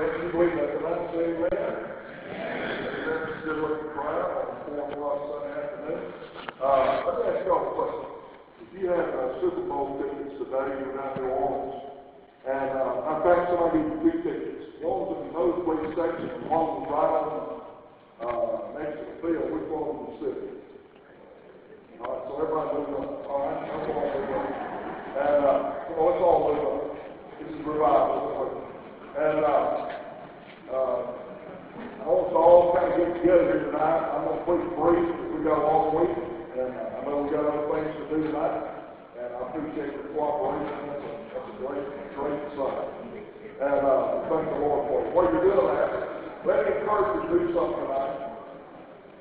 If you believe that tonight, say amen. Amen. Good looking crowd on a four o'clock Sunday afternoon. Uh, let me ask y'all a question. If you had uh, Super Bowl tickets today, you're down in New Orleans, and uh, in fact, somebody gave you two tickets. The ones in the nosebleed section, one was right on uh, next to the field. Which one was the city? All right, so everybody move up. All right, that's all move up. And uh, well, let's all move up. This is revival. And uh, uh, I want us all kind of get together here tonight. I'm going to preach brief because we got a long week, and I know we got other things to do tonight. And I appreciate your cooperation. That's a, that's a great, great sign. And uh, thank the Lord for it. While you're doing that, let me encourage you to do something tonight.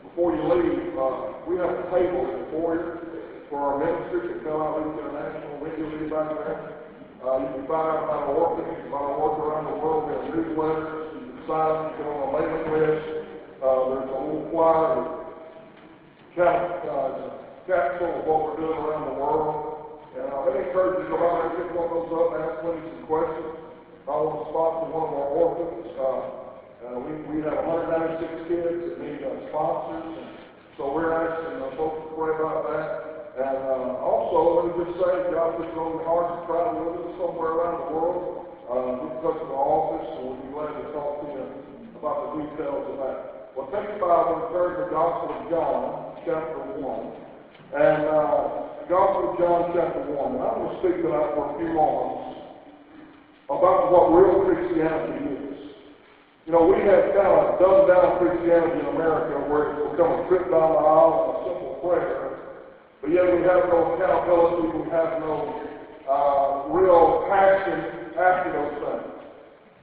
Before you leave, uh, we have a table in the foyer for our ministers at Tel Aviv International. We give anybody there. Uh, you can find out about our work, you can find our work around the world. We have newsletters. You can sign, you can get on a mailing list. Uh, there's a little flyer that cap, uh, capsule of what we're doing around the world. And uh, let encourage you to go out there, pick one of those up, ask Wendy some questions. I want to sponsor one of our orphans. Uh, uh, we, we have 196 kids that need uh, sponsors, and so we're asking uh, folks to pray about that. And uh, also, let me just say, God puts it on the hearts to travel with us somewhere around the world. Uh, we can come to the office, and we'll be glad to talk to you about the details of that. Well, take the Bible and turn to the Gospel of John, chapter 1. And uh, Gospel of John, chapter 1. And I'm going to speak tonight for a few moments about what real Christianity is. You know, we have kind of dumbed down Christianity in America where it's become a trip down the aisle and a simple prayer. But yet we have no accountability, we have no uh, real passion after those things.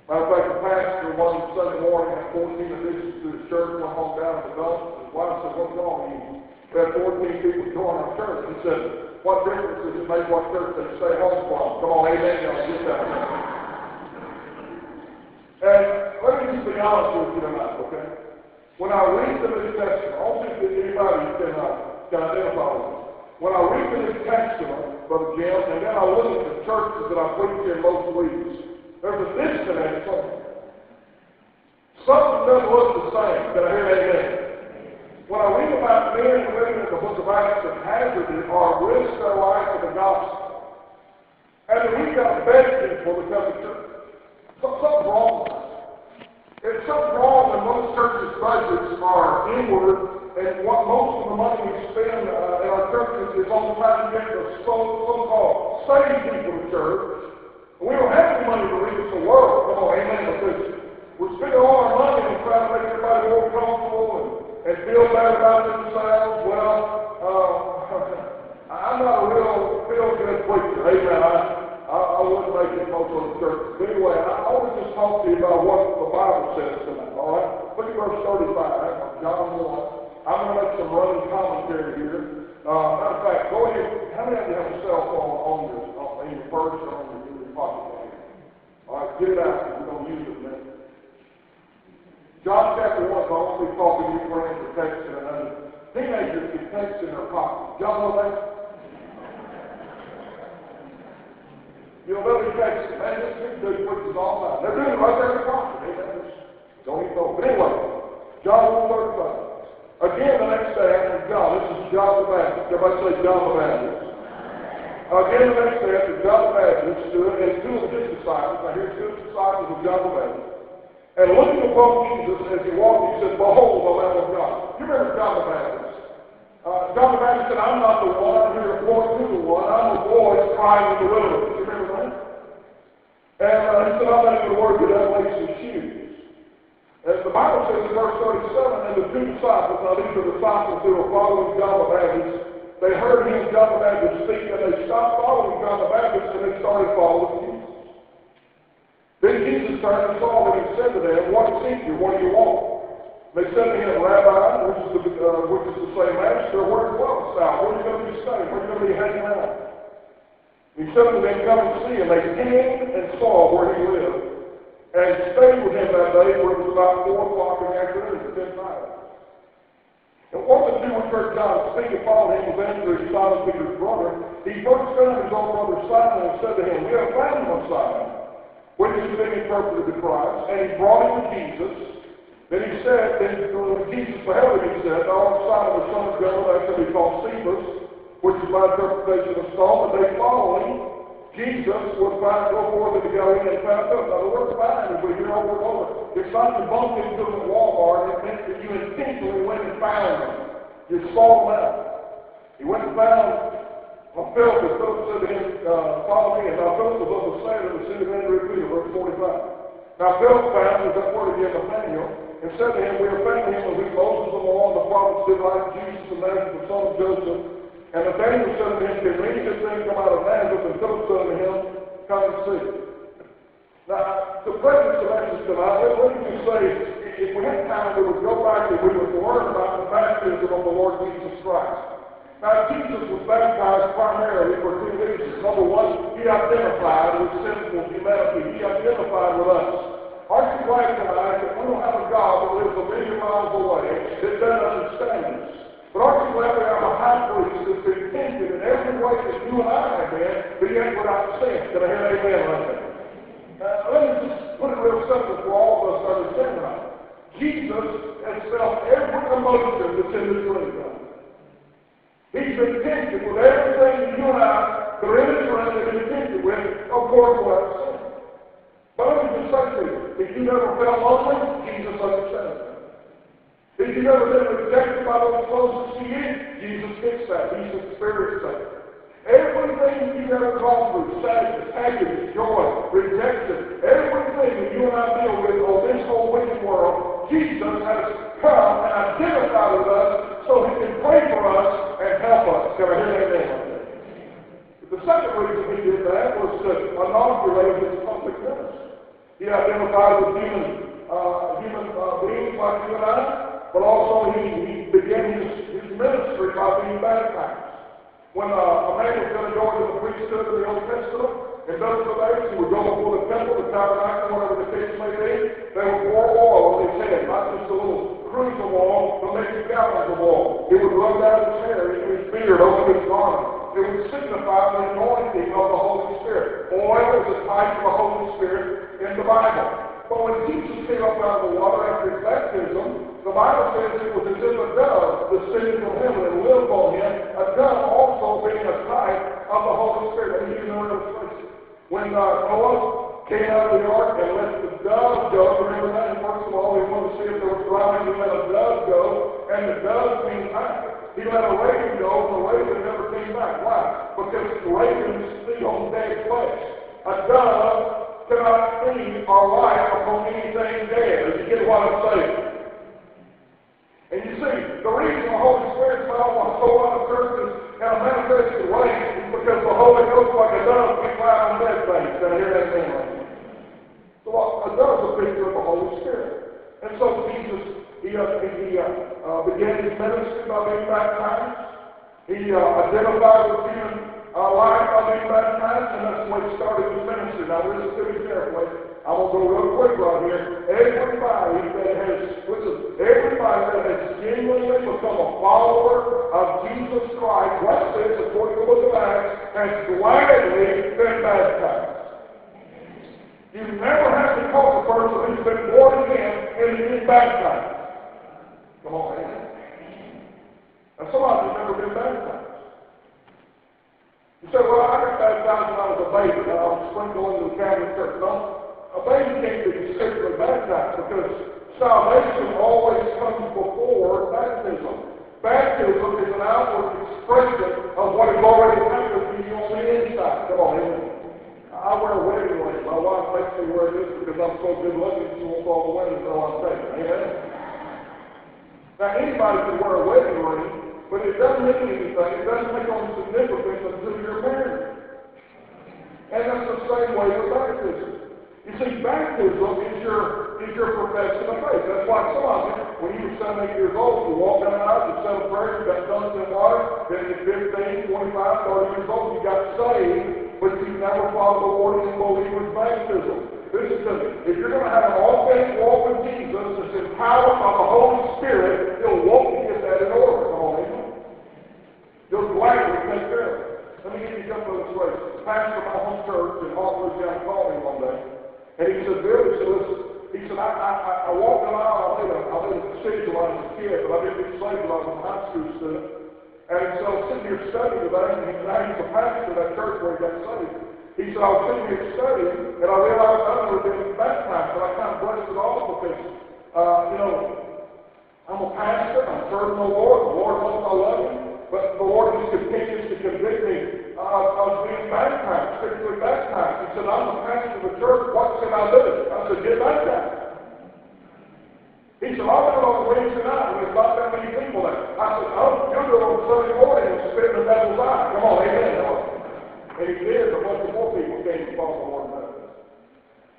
Matter of fact, the pastor one Sunday morning had 14 additions to the church, went home down to the dump. His wife said, What's wrong? with You We had 14 people join our church. He said, What difference does it make what church they stay home from? Come on, amen, y'all get that. And let me just be honest with you tonight, okay? When I read the New Testament, I don't think that anybody can, uh, can identify with it. When I read the New Testament, Brother Jim, and then I look at the churches that I preach in most weeks, there's a disconnect somewhere. Something doesn't look the same. Can I hear amen? When I read about men and women in the book of Acts that hazarded or risked their life for the gospel, and then we got begging for the coming church. Something's wrong. There's something wrong when most churches' budgets are inward, and what most of the money we spend uh, in our churches is on trying to get the so, so-called saved people to church. We don't have any money to reach the world. Come on, amen, we're spending all our money and trying to make everybody more comfortable and, and feel better about themselves. Well, uh, I'm not a real feel-good preacher. Amen. I, I, I wouldn't make it most of the church. But anyway, I, to just talk to you about what the Bible says tonight, all right? Look at verse 35, John 1. I'm going to make some running commentary here. Uh, matter of fact, go ahead. How many of you have a cell phone on your, in your purse or on your, in your pocket? All right, get it out. We're going to use it minute. John chapter 1 is only talking to you friends for texting and others. Teenagers can text in their pockets. Y'all know that? You know, they'll be texting, man, this big dude preaches all night. They're doing it right there in the pocket. Don't even know. But anyway, John 1 35. Again, the next day after John, this is John the Baptist. Everybody say John the Baptist. Again, the next day after John the Baptist stood, and two of his disciples, now here's two disciples of John the Baptist, and looking upon Jesus as he walked, he said, Behold, the Lamb of God. You remember John the Baptist? Uh, John the Baptist said, I'm not the one who reports to the one. I'm the voice crying in the wilderness. You remember that? And uh, he said, I'm not even worried that makes his shoes. As the Bible says in verse 37, and the two disciples, now these are disciples who were following John the Baptist, they heard him, John the Baptist, speak, and they stopped following John the Baptist, and they started following Jesus. Then Jesus turned and saw them and said to them, What seek you? What do you want? They said to him, Rabbi, which is, the, uh, which is to say, Master, where dwellest thou? Where are you going to be staying? Where are you going to be hanging out? He said to them, Come and see. And they came and saw where he lived, and stayed with him that day, for it was about four o'clock in the afternoon, at ten night. And what the Jew which heard John speak upon him was Andrew, Simon Peter's brother. He first found his own brother Simon and said to him, We have found Messiah which has been interpreted to Christ, and he brought him to Jesus. Then he said, then uh, when Jesus beheld him, he said, art Simon the son of Jonah, that shall be called Cephas, which is by interpretation of stone, but they following, Jesus was found to go forth into Galilee and found Philip. Now the word find is we hear over and over. It's not to bump into them at Walmart, it meant that you intentionally went and found them. You sought them out. He went and found well, Philip, uh, and Philip said to him, follow me. And now Philip was of the same of the city of Andrew verse 45. Now Philip found, is that word again, Nathaniel, and said to him, We have found him of whom Moses and the law and the prophets did write, Jesus of Nazareth, the son of Joseph. And Nathaniel said to him, Can any good thing come out of Nazareth? And Philip said to him, Come and see. Now, to preface the message tonight, let me just say, if we had time, we would go back and we would learn about the baptism of the Lord Jesus Christ. Now, Jesus was baptized primarily for two reasons. Number one, he identified with sinful humanity. He identified with us. Aren't you glad tonight that we don't have a God that lives a million miles away that doesn't understand us? Aren't you glad we have a high priest that's been tempted in every way that you and I have been, but yet without sin? Can I hear an amen right there? Uh, let me just put it real simple for all of us to understand tonight. Jesus has felt every emotion that's in this room. He's been tempted with everything that you and I, the religious realm, have been tempted with, of course, without sin. But let me just say to you, if you never felt lonely, Jesus understands. If you've ever been rejected by those closest to you, Jesus fixed that. He's experienced that. Everything you've ever gone through, sadness, happiness, joy, rejection, everything that you and I deal with on this whole wicked world, Jesus has come and identified with us so he can pray for us and help us. Can I hear amen? The second reason he did that was to inaugurate his public ministry. He identified with human, uh, human uh, beings like you and I, but also he, he began his, his ministry by being baptized. When uh, a man was going to go into the priesthood of the Old Testament, in those days, he would go before the temple, the tabernacle, whatever the case may be, they would pour oil on his head, not just a little of oil, but maybe gallons of oil. It would run down his hair, into his beard, over his garment. It would signify the anointing of the Holy Spirit. Oil is a type of the Holy Spirit in the Bible. But when Jesus came up out of the water after his baptism, the Bible says it was as if a dove descended from heaven and lived on him, a dove also being a type of the Holy Spirit. Give you another illustration. When uh, Noah came out of the ark and let the dove go, remember that? First of all, he wanted to see if there was drowning. He let a dove go, and the dove came back. He let a raven go, and the raven never came back. Why? Because ravens feed on dead flesh. A dove cannot feed or life upon anything dead. Did you get what I'm saying? And you see, the reason the Holy Spirit fell on so lot of churches in a manifested way is because the Holy Ghost, like a dove, came out on dead things. I hear that thing? So a dove's a picture of the Holy Spirit. And so Jesus, he, uh, he uh, uh, began his ministry by being baptized. He uh, identified with human uh, life by being baptized, and that's way he started his ministry. Now listen to me carefully. I'm to go real quick right here. Everybody that has, listen, everybody that has genuinely become a follower of Jesus Christ, what says, according to the book of Acts, has gladly been baptized. You never have to call a person who's been born again and been baptized. Come on, man. Now, somebody's never been baptized. You say, well, I got baptized when I was a baby. I was sprinkled into the Catholic Church. No, a baby can't be spiritually baptized because salvation always comes before baptism. Baptism is an outward expression of what has already happened to you on the inside. Come on, amen. I wear a wedding ring. My wife makes me wear this because I'm so good looking she wants all the women to know I'm taking. Amen. Now anybody can wear a wedding ring, but it doesn't mean anything. It doesn't make any significance until you're married. And that's the same way with baptism. You see, baptism is your is your profession of faith. That's why some of you, when you were seven, eight years old, you walked down the aisle, you said a prayer, you got dunked in water, then at 15, 25, 30 years old, you got saved, but you never followed the Lord in believer's baptism. Listen to me. If you're going to have an authentic walk with Jesus that's empowered by the Holy Spirit, He'll walk you get that in order. Come on, amen. He'll gladly take care of it. Let me give you a couple of illustrations. Pastor of my home church in Hawk, Louisiana called me one. And he said, Bill, he said, listen, he said, I, I, I, walked an aisle, I made a, decision when I was a kid, but I didn't get saved when I was a high school student. And so I was sitting here studying today, and he, now he's a pastor of that church where he got saved. He said, I was sitting here studying, and I realized I'd never been baptized, but I kind of brushed it off because, uh, you know, I'm a pastor, I'm serving the Lord, the Lord knows I love him, but the Lord just continues to convict me uh, of being baptized, spiritually baptized. He said, I'm the pastor of the church, what should I do? I said, get baptized. He said, I'll do it on Wednesday night, and there's not that many people there. I said, oh, you'll do it on Sunday morning and spit in the devil's eye. Come on, amen. And he did, a bunch of more people came to follow the Lord.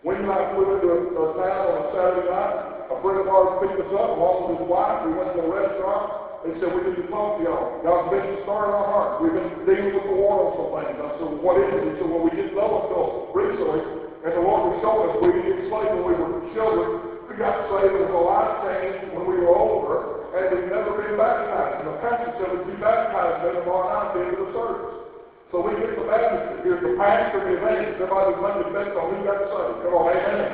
When I flew into a, a town on a Saturday night, a friend of ours picked us up along with his wife. We went to a restaurant. They said, we need to talk to y'all. God's been stirring our hearts. We've been dealing with the war on some things. I said, what is it? He said, well, we didn't know until recently. And the Lord showing us we didn't saved when we were children. We got saved with a life change when we were older. And we've never been baptized. And the pastor said, we'd be baptized then tomorrow night at the end of the service. So we get the baptist, here's the pastor, the evangelist, everybody's Monday best on who got saved. Come on, amen.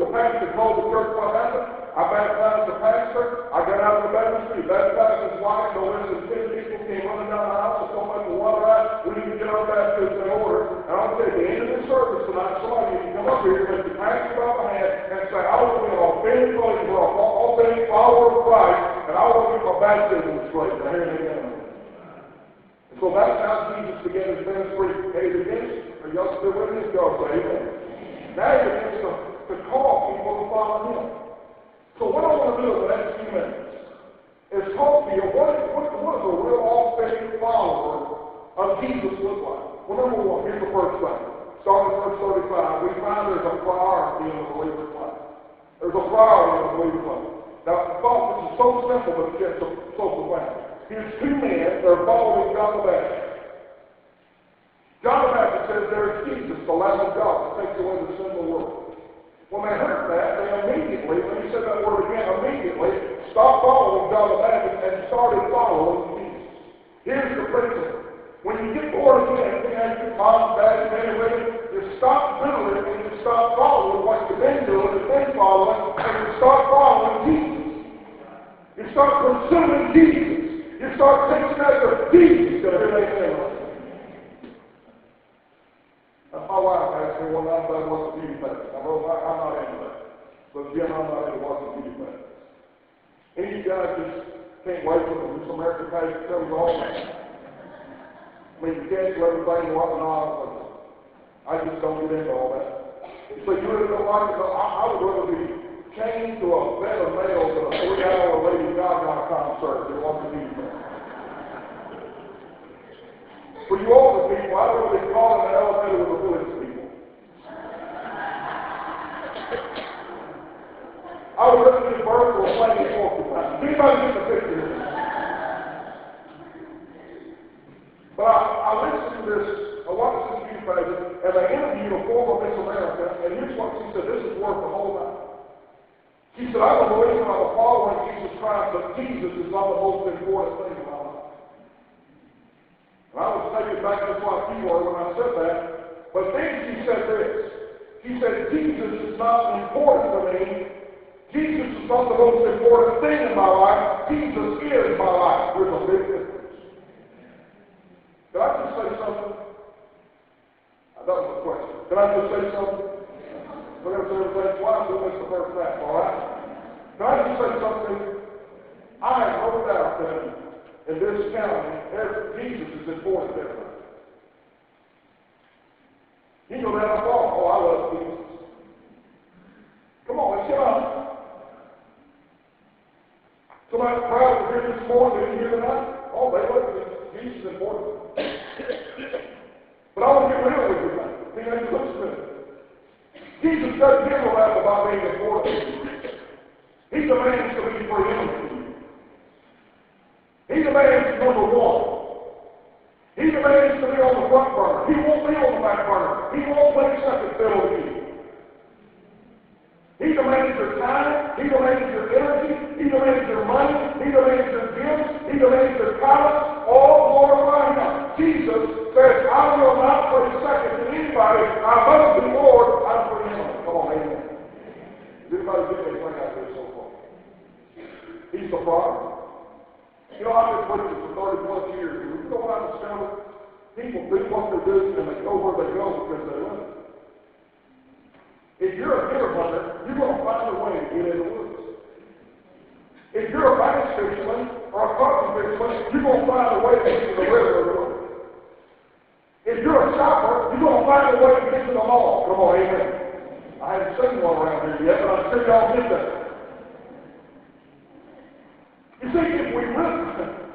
The pastor told the church what happened. I baptized the pastor. I got out of the baptistry, baptized his wife. No less than ten people came running down the house and me the water out. We need to get our baptism in order. And I'll say at the end of this service tonight, somebody needs to come up here take the pastor by the hand and say, I to be an authentic believer, an authentic follower of Christ, and I want to get my baptism straight. Now here they. And so that's how Jesus began his ministry. And he begins, are y'all still with me? Y'all say amen. Now he begins to, to call people to follow him. So what I want to do in the next few minutes is talk to you, what, what, does a real authentic follower of Jesus look like? Well, number one, here's the first thing. Starting at verse 35, we find there's a priority in the believer's life. There's a priority in the believer's life. Now, thought this is so simple, but yet so, so profound. Here's two men, they're following John the Baptist. John the Baptist says there's Jesus, the Lamb of God, that takes away the sin of the world. When they heard that, they immediately, when he said that word again, immediately stopped following John the Baptist and started following Jesus. Here's the principle. When you get born again, you have your mom, dad, man, women, you stop doing it and you stop following what you've been doing and been following, and you start following Jesus. You start pursuing Jesus. You start taking after Jesus. Gonna hear that thing. Now, my wife asked me one night about what's a beauty pageant. I wrote, I, I'm not into that. But Jim, I'm not what's a beauty pageant. Any you guys just can't wait for this American pageant comes on. I mean, you cancel everything and whatnot, but I just don't get into all that. So you really don't like it? I, I would rather be chained to a bed of nails than a three-hour Lady Gaga concert than a beauty pageant. For you older people, I would be calling an elevator with the village I would rather be bird or playing porcupine. Anybody get the picture? But I, I listened to this, I watched this youth pageant, and they interviewed a former Miss America, and here's what she said, this is worth the whole night. She said, I'm a believer, I'm a follower of Jesus Christ, but Jesus is not the most important thing in my life. And I was taken back just like you were when I said that. But then she said this. She said, Jesus is not important to me. Jesus is not the most important thing in my life. Jesus is my life. There's a big difference. Can I just say something? That was a question. Can I just say something? We're going to say everything twice. We'll miss the first half, all right? Can I just say something? I have no doubt that in this county, Jesus is important to everybody. You know that I'm wrong. Oh, I love Jesus. Come on, let's get on. Somebody proud to hear this morning, didn't hear tonight? Oh, they look at Jesus is important. but I want to get real with you tonight. Think I listen to it. Jesus doesn't give a rap about being important. He demands to be for preeminent. He demands number one. He demands to be on the front burner. He won't be on the back burner. He won't play second fiddle to you. He demands your time. He demands your energy. He demands your money. He demands your gifts. He demands your talents. All glorify Him. Jesus says, I will not play second to anybody. I must be Lord. I'm for People do what they do and they go where they go because they love it. If you're a deer hunter, you're going to find a way to get in the woods. If you're a bass fisherman or a cotton fisherman, you're going to find a way to get to the river or the river. If you're a shopper, you're going to find a way to get to the mall. Come on, amen. I haven't seen one around here yet, but I'm sure y'all get that. You see, if we really,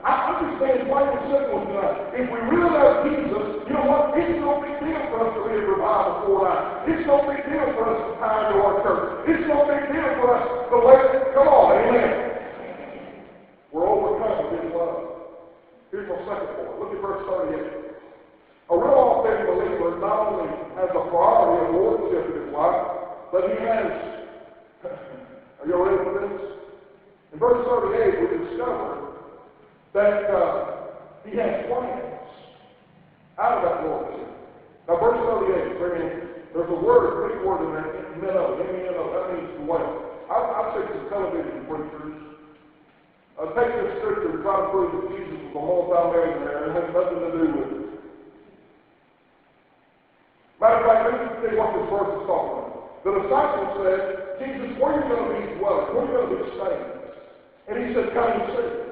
I understand plain and simple tonight. If we really love Jesus, you know what? It's no big deal for us to read revival four nights. It's no big deal for us to tie into our church. It's no big deal for us to let come on, amen. We're overcome with his love. Here's my second point. Look at verse 38. A real authentic believer not only has a priority of lordship in his life, but he has. Are you? In verse 38, we discover that uh, he has plans out of that lordship. Now, verse 38, bring in, there's a word, Greek word in there, meno, M-E-N-O, that means to. I've, seen some television preachers uh, take this scripture to try to prove that Jesus was a multi-millionaire and has nothing to do with it. Matter of fact, let me see what this verse is talking about. The disciples said, Jesus, where are you going to be dwelling? Where are you going to be staying? And he said, come and see.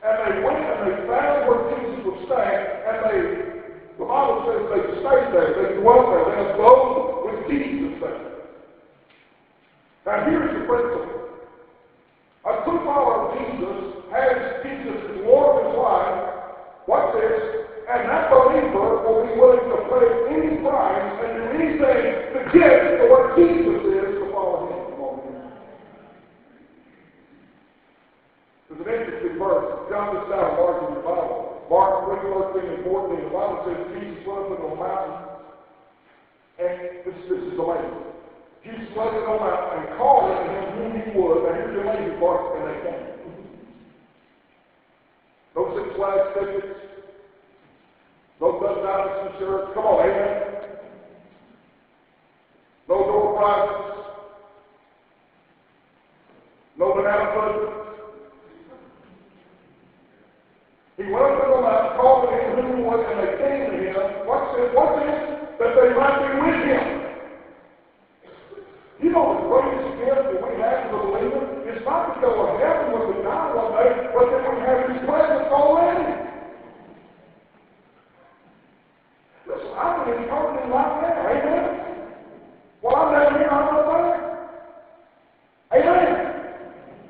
And they went and they found where Jesus was staying, and they, the Bible says they stayed there, they dwelt there, they abode with Jesus there. Now here's the principle. A true follower of Jesus has Jesus as Lord of his life. Watch this. And that believer will be willing to pay any price and do anything to get to where Jesus is to follow him. Come on, man. There's verse. Jot this down, Mark in your Bible. Mark 3, 13 and 14. The Bible says Jesus went up into a mountain. And this, this is amazing. Jesus went up on a mountain and called unto him whom he would. And here's the amazing part, and they came. No Six Flags tickets. No Duck Dynasty shirts. Come on, amen. No door prizes. No banana pudding. He went up to the mountain, called him he would, and they came to him. What's this? That they might be with him. You know the greatest gift that we have as a believer is not to go to heaven when we die one day, but that we have his presence already. Listen, I'm in eternity right now. Amen. Well, I'm down here, I'm up there. Amen.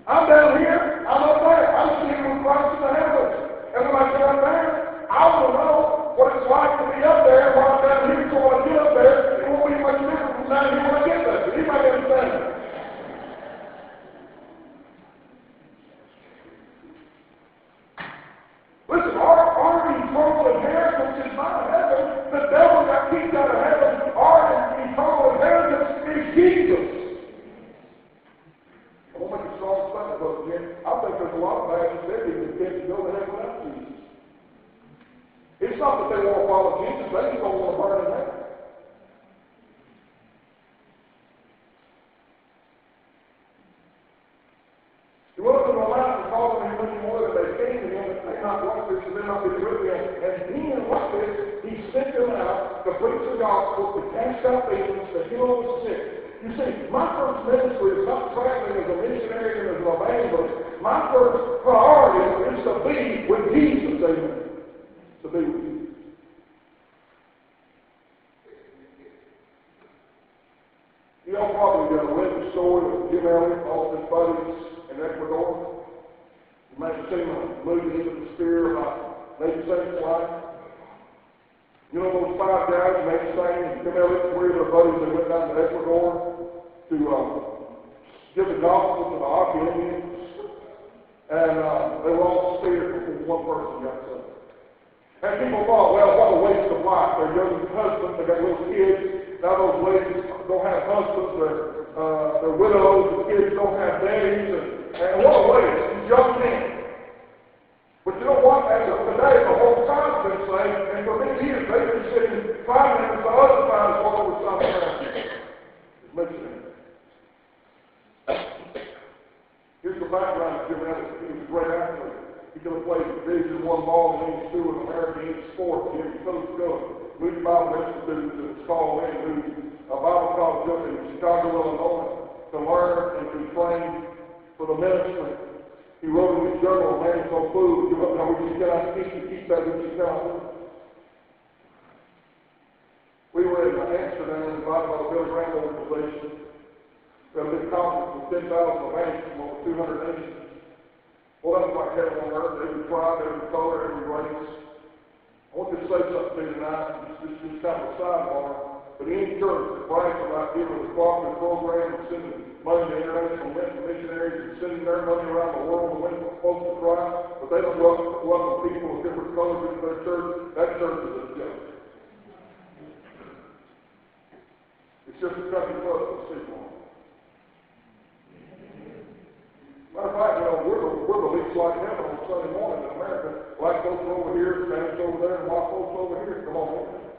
I'm down here, I'm up there. I'm seeing with Christ in the heavens. And when I get up there, I will know what it's like to be up there while I'm down here. So when I get up there, it won't be much different from down here when I get there. Anybody understand that? Listen, our, our eternal inheritance is not heaven. The devil got kicked out of heaven. Our eternal inheritance is Jesus. I won't make a strong statement, but again, I think there's a lot of Baptists that even can't go to heaven without Jesus. They want to follow Jesus, they just don't want to burn in heaven. He went up to the mountain and called him when he would, they came to him, they not watch this, and they not be with him. And then, watch this, he sent them out to preach the gospel, to cast out demons, to heal the sick. You see, my first ministry is not traveling as a missionary and as an evangelist. My first priority is to be with Jesus, amen. To be with Jesus. You all probably got read the story of Jim Elliot, all his buddies in Ecuador. You might have seen a movie into the spear Saint's life. You know those five guys, Nate Saint and Jim Elliot, three of their buddies, they went down to Ecuador to um, give the gospel to the Auca Indians. And uh, they were all speared before one person got saved. And people thought, well, what a waste of life. They're young husbands, they got little kids. Now those ladies don't have husbands, they're, uh, they're widows, the kids don't have daddies, and, and what a waste. Young men. But you know what? As of today, the whole time's been saved, and for many years they've been sitting five minutes the other is what over some around. It's listening. Here's the background of Jim Elliot. He was a great athlete. He could have played Division One ball in any school in America. any sport, any coach going. Moody Bible Institute is called in, Moody, a Bible college up in Chicago, Illinois, to learn and be trained for the ministry. He wrote in his journal, Man is no food, give up now which you cannot keep, you keep that which you cannot. We were in Amsterdam, invited by the Billy Graham organization. Had a big conference with ten thousand evangelists from over two hundred nations. Well, that's like heaven on earth, every tribe, every color, every race. I want to say something to you tonight, this is just kind of a sidebar, but any church that brags about giving a cooperative program and sending money to international missionaries and sending their money around the world to win folks to Christ, but they don't welcome, welcome people of different colors into their church, that church is a joke. It's just a country club to see one. Matter of fact, you know, we're we're the least like heaven on Sunday morning in America. Black folks over here, Spanish over there, and white folks over here. Come on, man.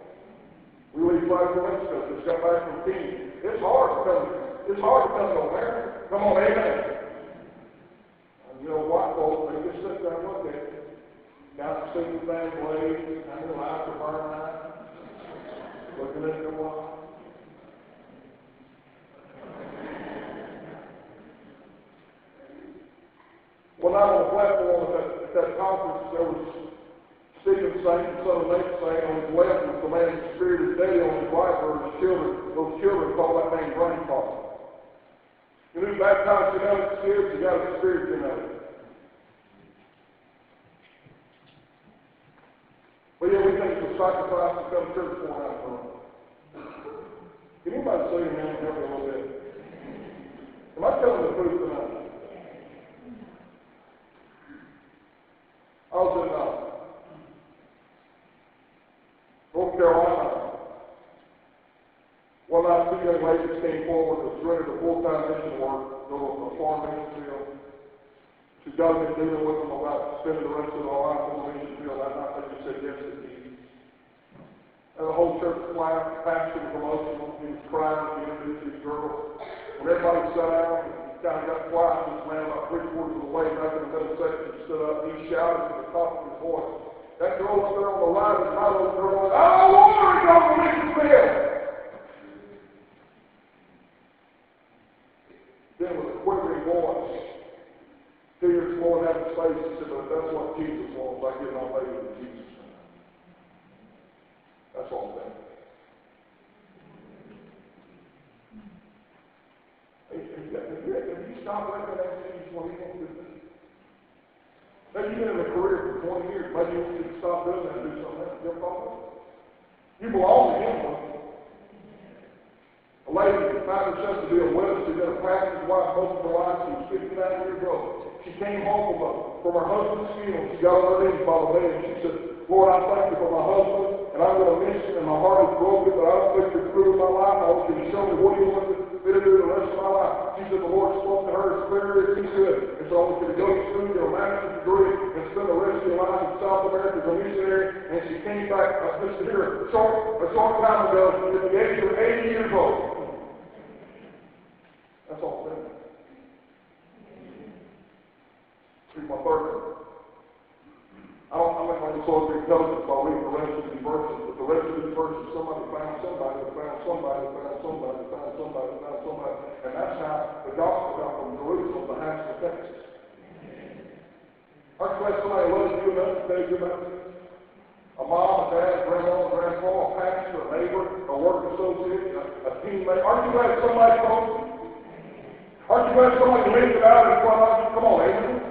We leave in Mexico, just got back from Kenya. It's hard to come, it's hard to come America. Come on, amen. You know, white folks, they just sit there and look at you. Got the super band blade, and their lights are burning out. Looking at their wife. One night on the platform at that, at that conference, there was Stephen Saint and son of Nate Saint. On his left was the man whose spirit is dead. On his right were his children. Those children called that man grandpa. You knew baptized genetic kids, you got a spirit genetic. But yeah, we think a sacrifice to come church for an hour. Can anybody say amen and help a little bit? Am I telling the truth tonight? I was in uh, North Carolina. One night, two young ladies came forward to surrender to full-time mission work, to a farm mission field. She's got been dealing with them about spending the rest of their life on the mission field. That night, they just said yes to me. And the whole church clapped, pastor was emotional, he was crying, he introduced these girls. When everybody sat down, kind of got quiet, this man about three quarters of the way back in the middle section stood up, he shouted at the top of his voice. That girl there on the is my little girl, and I want to go to the mission field. Then with a quivering voice, flowing out his face, he said, but that's what Jesus wants, I give my baby to Jesus. That's all that. Have you, have you, have you stopped recognizing what he wants to do? Maybe you've been in a career for twenty years, maybe you should stop doing that and do something else, your problem. You belong to him. A lady that found herself to be a widow, she's been a pastor's wife most of her life, she was fifty-nine years old. She came home from, a, from her husband's funeral, she got on her knees by the bed, and she said, Lord, I thank you for my husband, and I'm going to miss him, and my heart is broken, but I don't think you're through with my life. I want you to show me what you want me to do the rest of my life. She said, the Lord spoke to her as clearly as he could, and so I want you to go get a master's degree, and spend the rest of your life in South America as a missionary, and she came back, uh, just here, a short, a short time ago, at the age of 80 years old. That's all Saying. My third. I don't, I'm not going to close the intelligence by reading the rest of these verses, but the rest of these verses, somebody found somebody, found somebody, found somebody, found somebody, found somebody, and that's how the gospel got from Jerusalem to Haskell, Texas. Aren't you glad somebody loves you enough to tell you about? A mom, a dad, a grandma, a grandpa, a pastor, a neighbor, a work associate, a, a teammate. Aren't you glad somebody told you? Aren't you glad somebody lived it out in front of you? Come on, amen.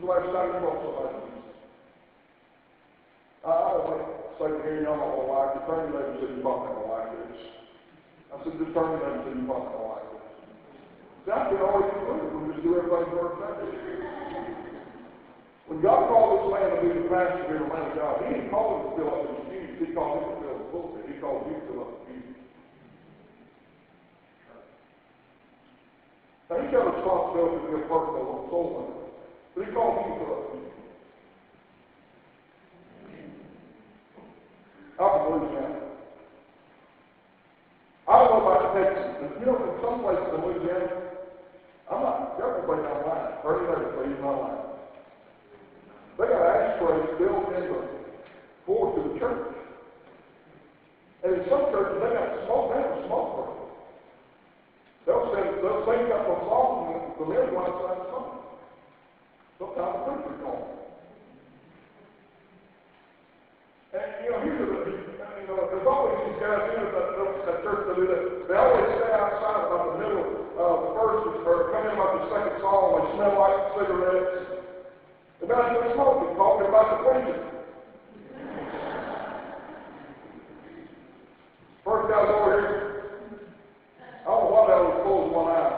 When's the last time you brought somebody to Jesus? I, I don't like say to hear y'all not gonna like it. Turn your neighbor and you're probably not gonna like this. I said, just turn your neighbor and say you're probably not gonna like this. See, I can always conclude we just do everything for ourselves. When God called this man to be the pastor, to be the man of God, he didn't call him to fill up his pews. He called him to fill up the pulpit. He called you to fill up the pews. Now, he's got a responsibility to be a personal soul winner. You to fill up the pews. Out. I don't know about Texas, you know, in some places in Louisiana, I'm not, y'all can play my line. Early never play my line. race built in the floor to the church. And in some churches, they got smoke, they have a. They'll send, they'll sing up a song and the men go outside the song. Sometimes uh, the preacher calls. And, you know, here's the, you know, there's always these guys in that, that church that do that. They always stay outside about the middle of the first, or come in about the second song, they smell like cigarettes. And then they're smoking, talking about the preacher. First guy over here, I don't know what that was closed one eye.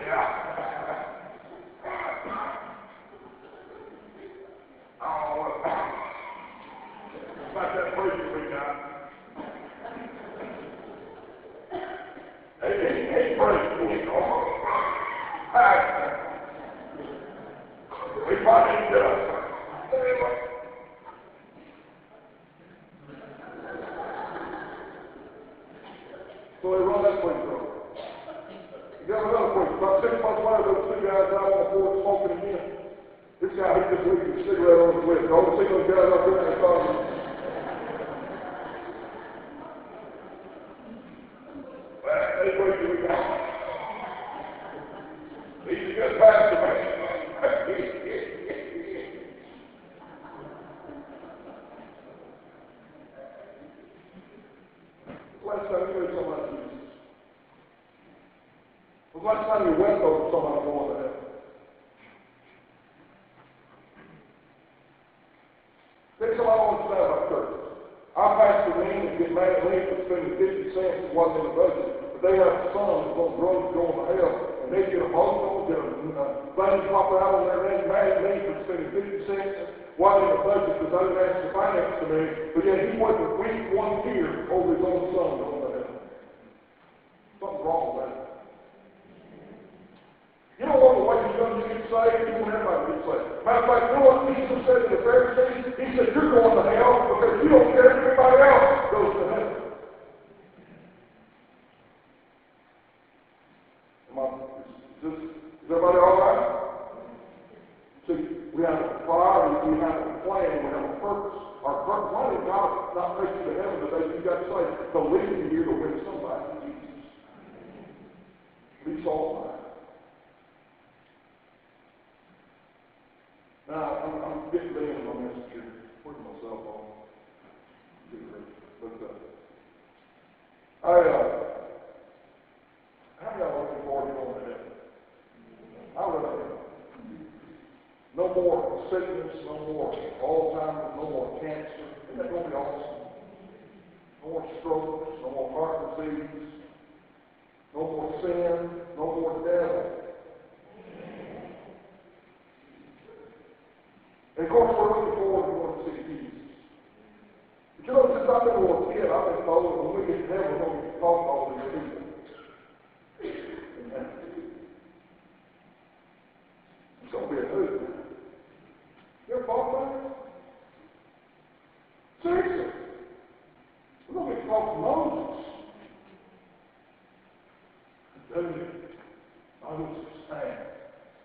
Yeah. I don't know what, about that preacher we got. Hey, hey, hey, preacher, you know. Hi. We probably need to, anyway. So they run that place over. You got another place, about six months later, those two guys out on the porch smoking again. This guy, he just leaves a cigarette on his lip. Don't see those guys up there in the car. Well, hey, wait till we got. He's a good pastor, man. Last time you heard something like Jesus. The last time you went over someone going to heaven. There's a lot I want to say about churches. Our pastor men that get mad at me for spending fifty cents that wasn't in the budget, but they have a son that's on drugs going to hell, and they get emotional, they're, uh, things pop out on their head, mad fifty cents wasn't in the budget because I didn't ask the finance committee, but yet he went to week one year over his own son going to hell. Something's wrong with that. You don't want the way you're to get saved, you want everybody to get saved. Matter of fact, you know what Jesus said to the Pharisees? He said, You're going to hell because you don't care if everybody else goes to heaven. Am I, is, this, is everybody all right? See, we have a priority, we have a plan, we have a purpose. Our purpose, why did God not take you to heaven today? You got saved. The leading you to win somebody to Jesus. Least all mine. Now, I'm, I'm getting ready on my message here. Where's my cell phone? Getting ready. But, uh, I, uh, how y'all looking forward to going to heaven? I really am. No more sickness, no more Alzheimer's, no more cancer. Isn't that going to be awesome? No more strokes, no more heart disease, no more sin, no more devil. And of course, we're looking forward to see Jesus. But you know, I've been a little kid, I've been told when we get to heaven, we're going to get to talk to all these people. Amen. It's going to be a hoot. You ever thought about it? Seriously. We're going to get to talk to Moses. Dude, Moses, man,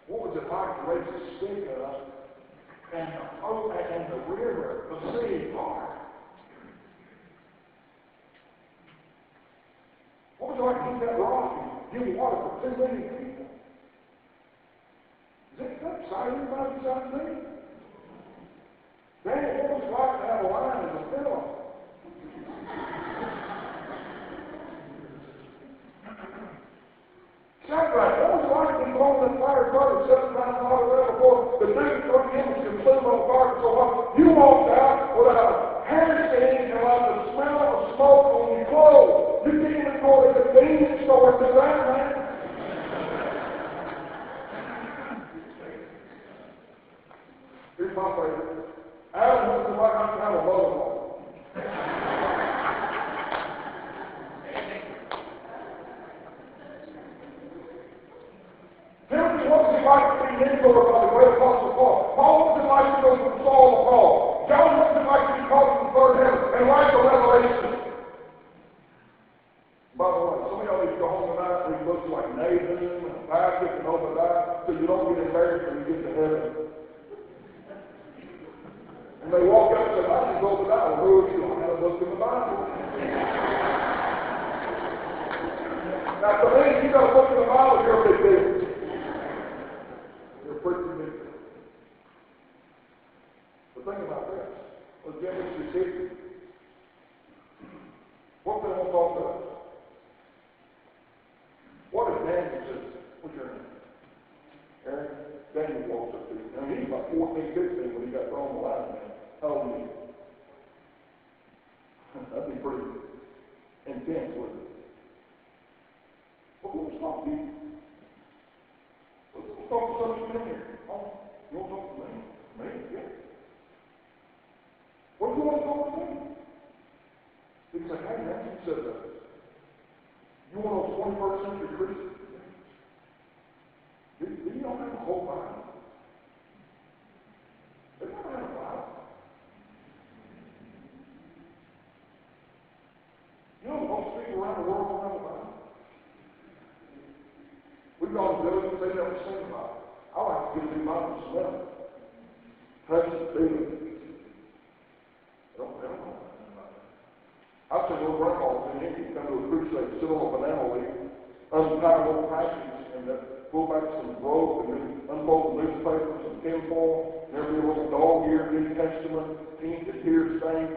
what was it like to raise a stick up and the, oh, and the river, the sea part. What was it like to eat that rock and give water for two million people? Is that, that exciting anybody besides me? Danny, what was it like to have a line as a pillow? Shadrach, what was it like to be blown in the fire burning seven times hotter than before the dude three him was consumed on fire so hot? You walked out without a hair stain and like the smell of smoke on your clothes. You can't even go to the convenience store and do that, man. Here's my favorite. Adam looks like I'm kind of low Timothy, what was it like to be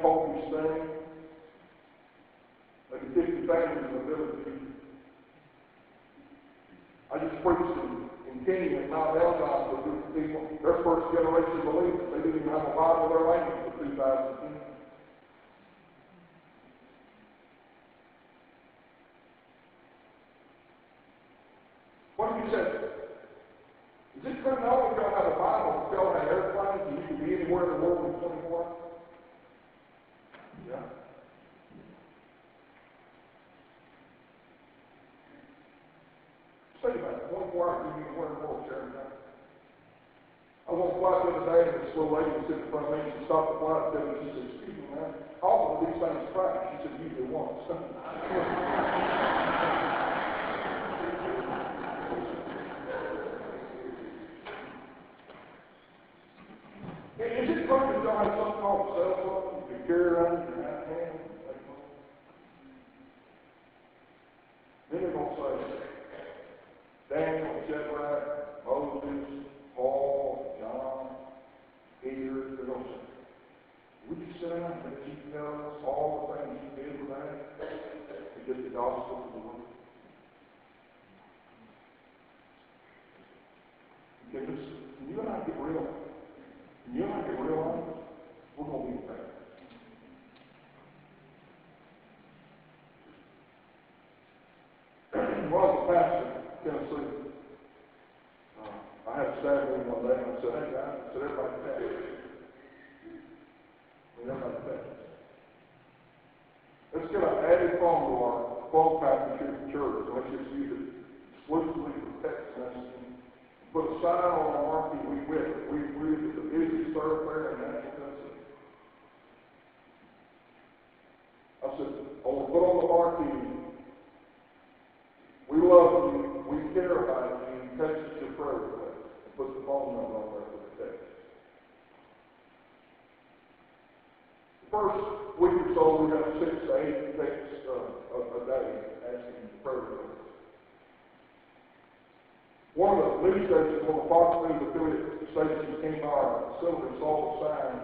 coffee stain. Like fifty families in the village. I just preached in, in Kenya at Mount Elgon to a people. Their first generation believers. They didn't even have a Bible in their language for 2010. What did you say? Is it now if y'all have a Bible, if y'all have airplanes, and you can be anywhere in the world in 24 hours? Yeah. Think about it, 24 hours, you can wear a world sharing time. I was flight the other day, and this little lady was sitting in front of me, she stopped the flight, and she said, excuse me, man, often do these things crash? She said, usually once. Is it true that y'all have something called a cell can around your hand? Then they're gonna say, Daniel, Shadrach, Moses, Paul, John, Peter, they're gonna say, would you sit down and you tell us all the things you did with that? And get the gospel to the world? When you and I get real, you and I get real honest, we're gonna be bad. When I was a pastor in Tennessee, uh, I had a staff meeting one day, and I And. Let's get an added phone to our phone package here at the church, and let's just use it exclusively for text messaging. Put a sign on our marquee, we with it, we, we're the busiest thoroughfare in Nashville, Tennessee. I said, I to put on the marquee, we love you, we care about you, text us your prayer request, and put the phone number on there for the. The first week or so, we got six to eight texts, uh, a, a day asking prayer requests. One of the news stations, one of the Fox News affiliate stations came by our facility, saw the sign,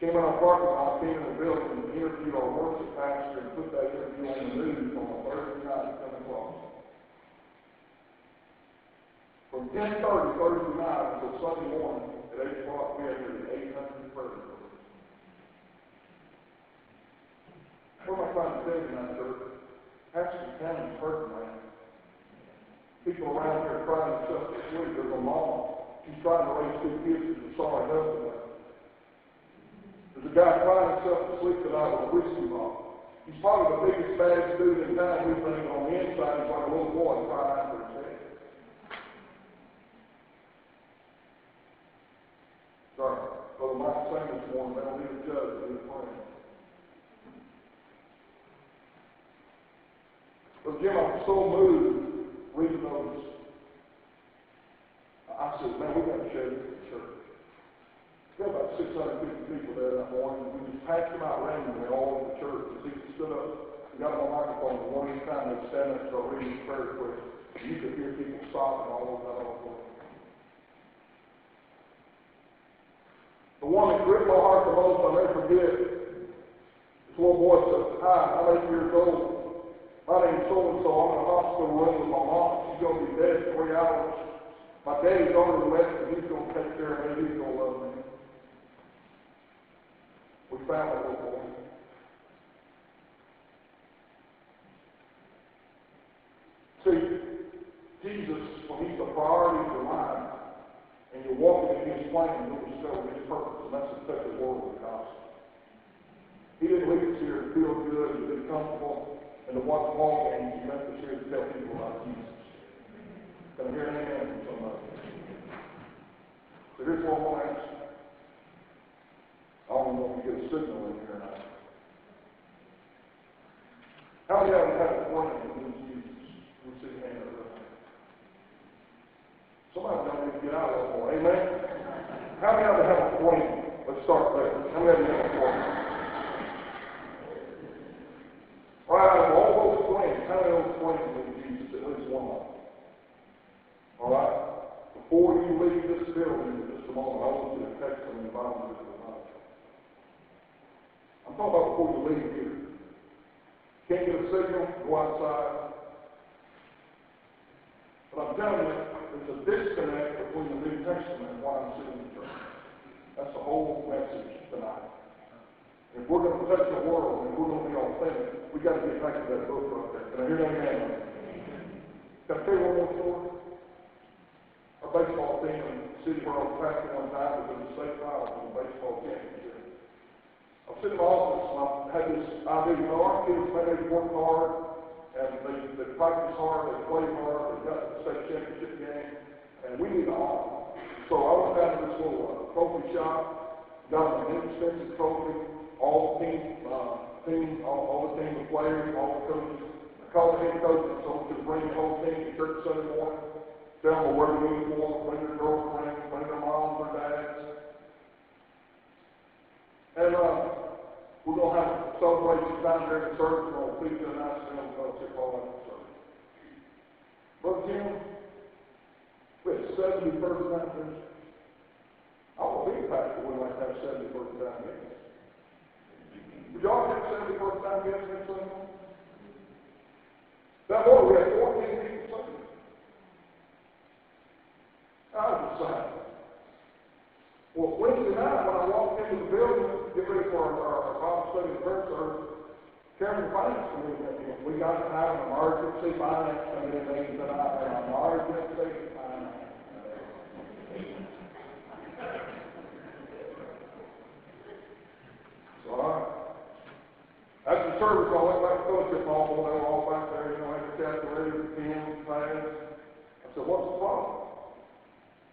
came in our parking lot, came in the building, and interviewed our worship pastor, and put that interview on the news on a Thursday night at ten o'clock. From ten thirty Thursday night until Sunday morning at eight o'clock, we had nearly eight hundred prayer requests. What am I trying to tell you now, church? Pastor County's hurting, man. People around here crying themselves to sleep. There's a mom. She's trying to raise two kids with a sorry husband. There's a guy crying himself to sleep tonight with a whiskey bottle. He's probably the biggest, baddest dude in town. We think on the inside he's like a little boy crying out for his head. Sorry. Brother Mike sang this morning. They don't need a judge. Need a. But Jim, I'm so moved reading those. I said, man, we got to share this at church. There were about six hundred fifty people there that morning, we just passed them out randomly all over the church, as people stood up, and got on a microphone, and one time they'd stand up and start reading the prayer request, you could hear people sobbing all over that auditorium. The one that gripped my heart the most, I'll never forget, this little boy said, hi, I'm eight years old. My name's so-and-so, I'm in a hospital room with my mom, she's gonna be dead in three hours. My daddy's over the west, and he's gonna take care of me, he's gonna love me. We found that little boy. See, Jesus, when he's the priority of your life, and you're walking in his plan, you'll discover his purpose, and that's the world with the gospel. He didn't leave us here to feel good, to be comfortable, and to watch ball games. He left us here to tell people about Jesus. Can I hear an amen from somebody? So here's what I'm going to ask. I don't know if we get a signal in here or not. How many of you have a who needs Jesus? We see a hand. Somebody need to get out of that more. Amen? How many of you have a friend? Let's start there. How many of you have a friend? All right, out of all those friends, how many of those friends need Jesus? At least one of them. All right? Before you leave this building in just a moment, I want you to text them and invite them to the Bible. I'm talking about before you leave here. Can't get a signal, go outside. But I'm telling you, there's a disconnect between the New Testament and what I'm seeing in the church. That's the whole message tonight. If we're gonna touch the world, and we're gonna be authentic, we gotta get back to that book right there. Can I hear that again? Can I tell you one more story? Our baseball team in City where I was passing one time was in the state finals in the baseball championship. I was in my office and I had this idea, you know, our kids, man, hard, and they, they practice hard, they play hard, they got the state championship game, and we need honor. So I went down to this little uh, trophy shop, got an inexpensive trophy, all the team, uh, team, all, all the team, the players, all the coaches. I called head coach and told him to bring the whole team to church Sunday morning, tell them to wear the uniform, bring their girlfriends, bring their moms or dads. And, uh, we're gonna have a celebration down there in the church, we're gonna feed them nice meal, fellowship, all that stuff. Brother Jim, we had seventy first time visitors. I to be a pastor, we might have seventy first time visitors. Would y'all have seventy first time visitors next Sunday? That morning, we had fourteen people Sunday. I was saying. Well, Wednesday night, when I walked into the building, get ready for our, our, Bible study prayer service, Chairman Finance Committee. We got to have an emergency finance committee meeting tonight, an emergency finance. So, all right. After the service, I went back to fellowship hall, they were all back there, you know, had the calculator, the pen, pads. I said, what's the problem?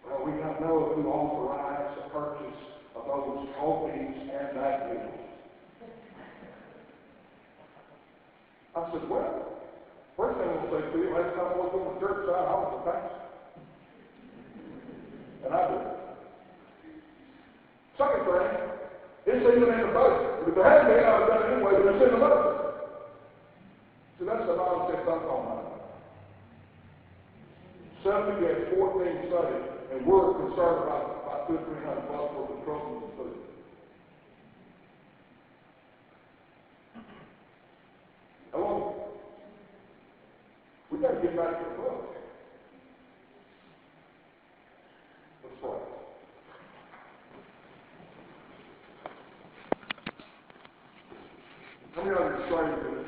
Well, we don't know who authorized the purchase those openings and bill. I said, well, first thing I'll say to you, last time I was on the church side, I was a pastor. And I did. Second thing, it's even in the budget. If there hadn't been, I would have done it anyway, but it's in the budget. See, that's the Bible says something on that. Seven against fourteen studies, and we're concerned about, three hundred bucks worth of trophies and food. Hello? We gotta get back to the book. Let's pray. How many of you are excited for this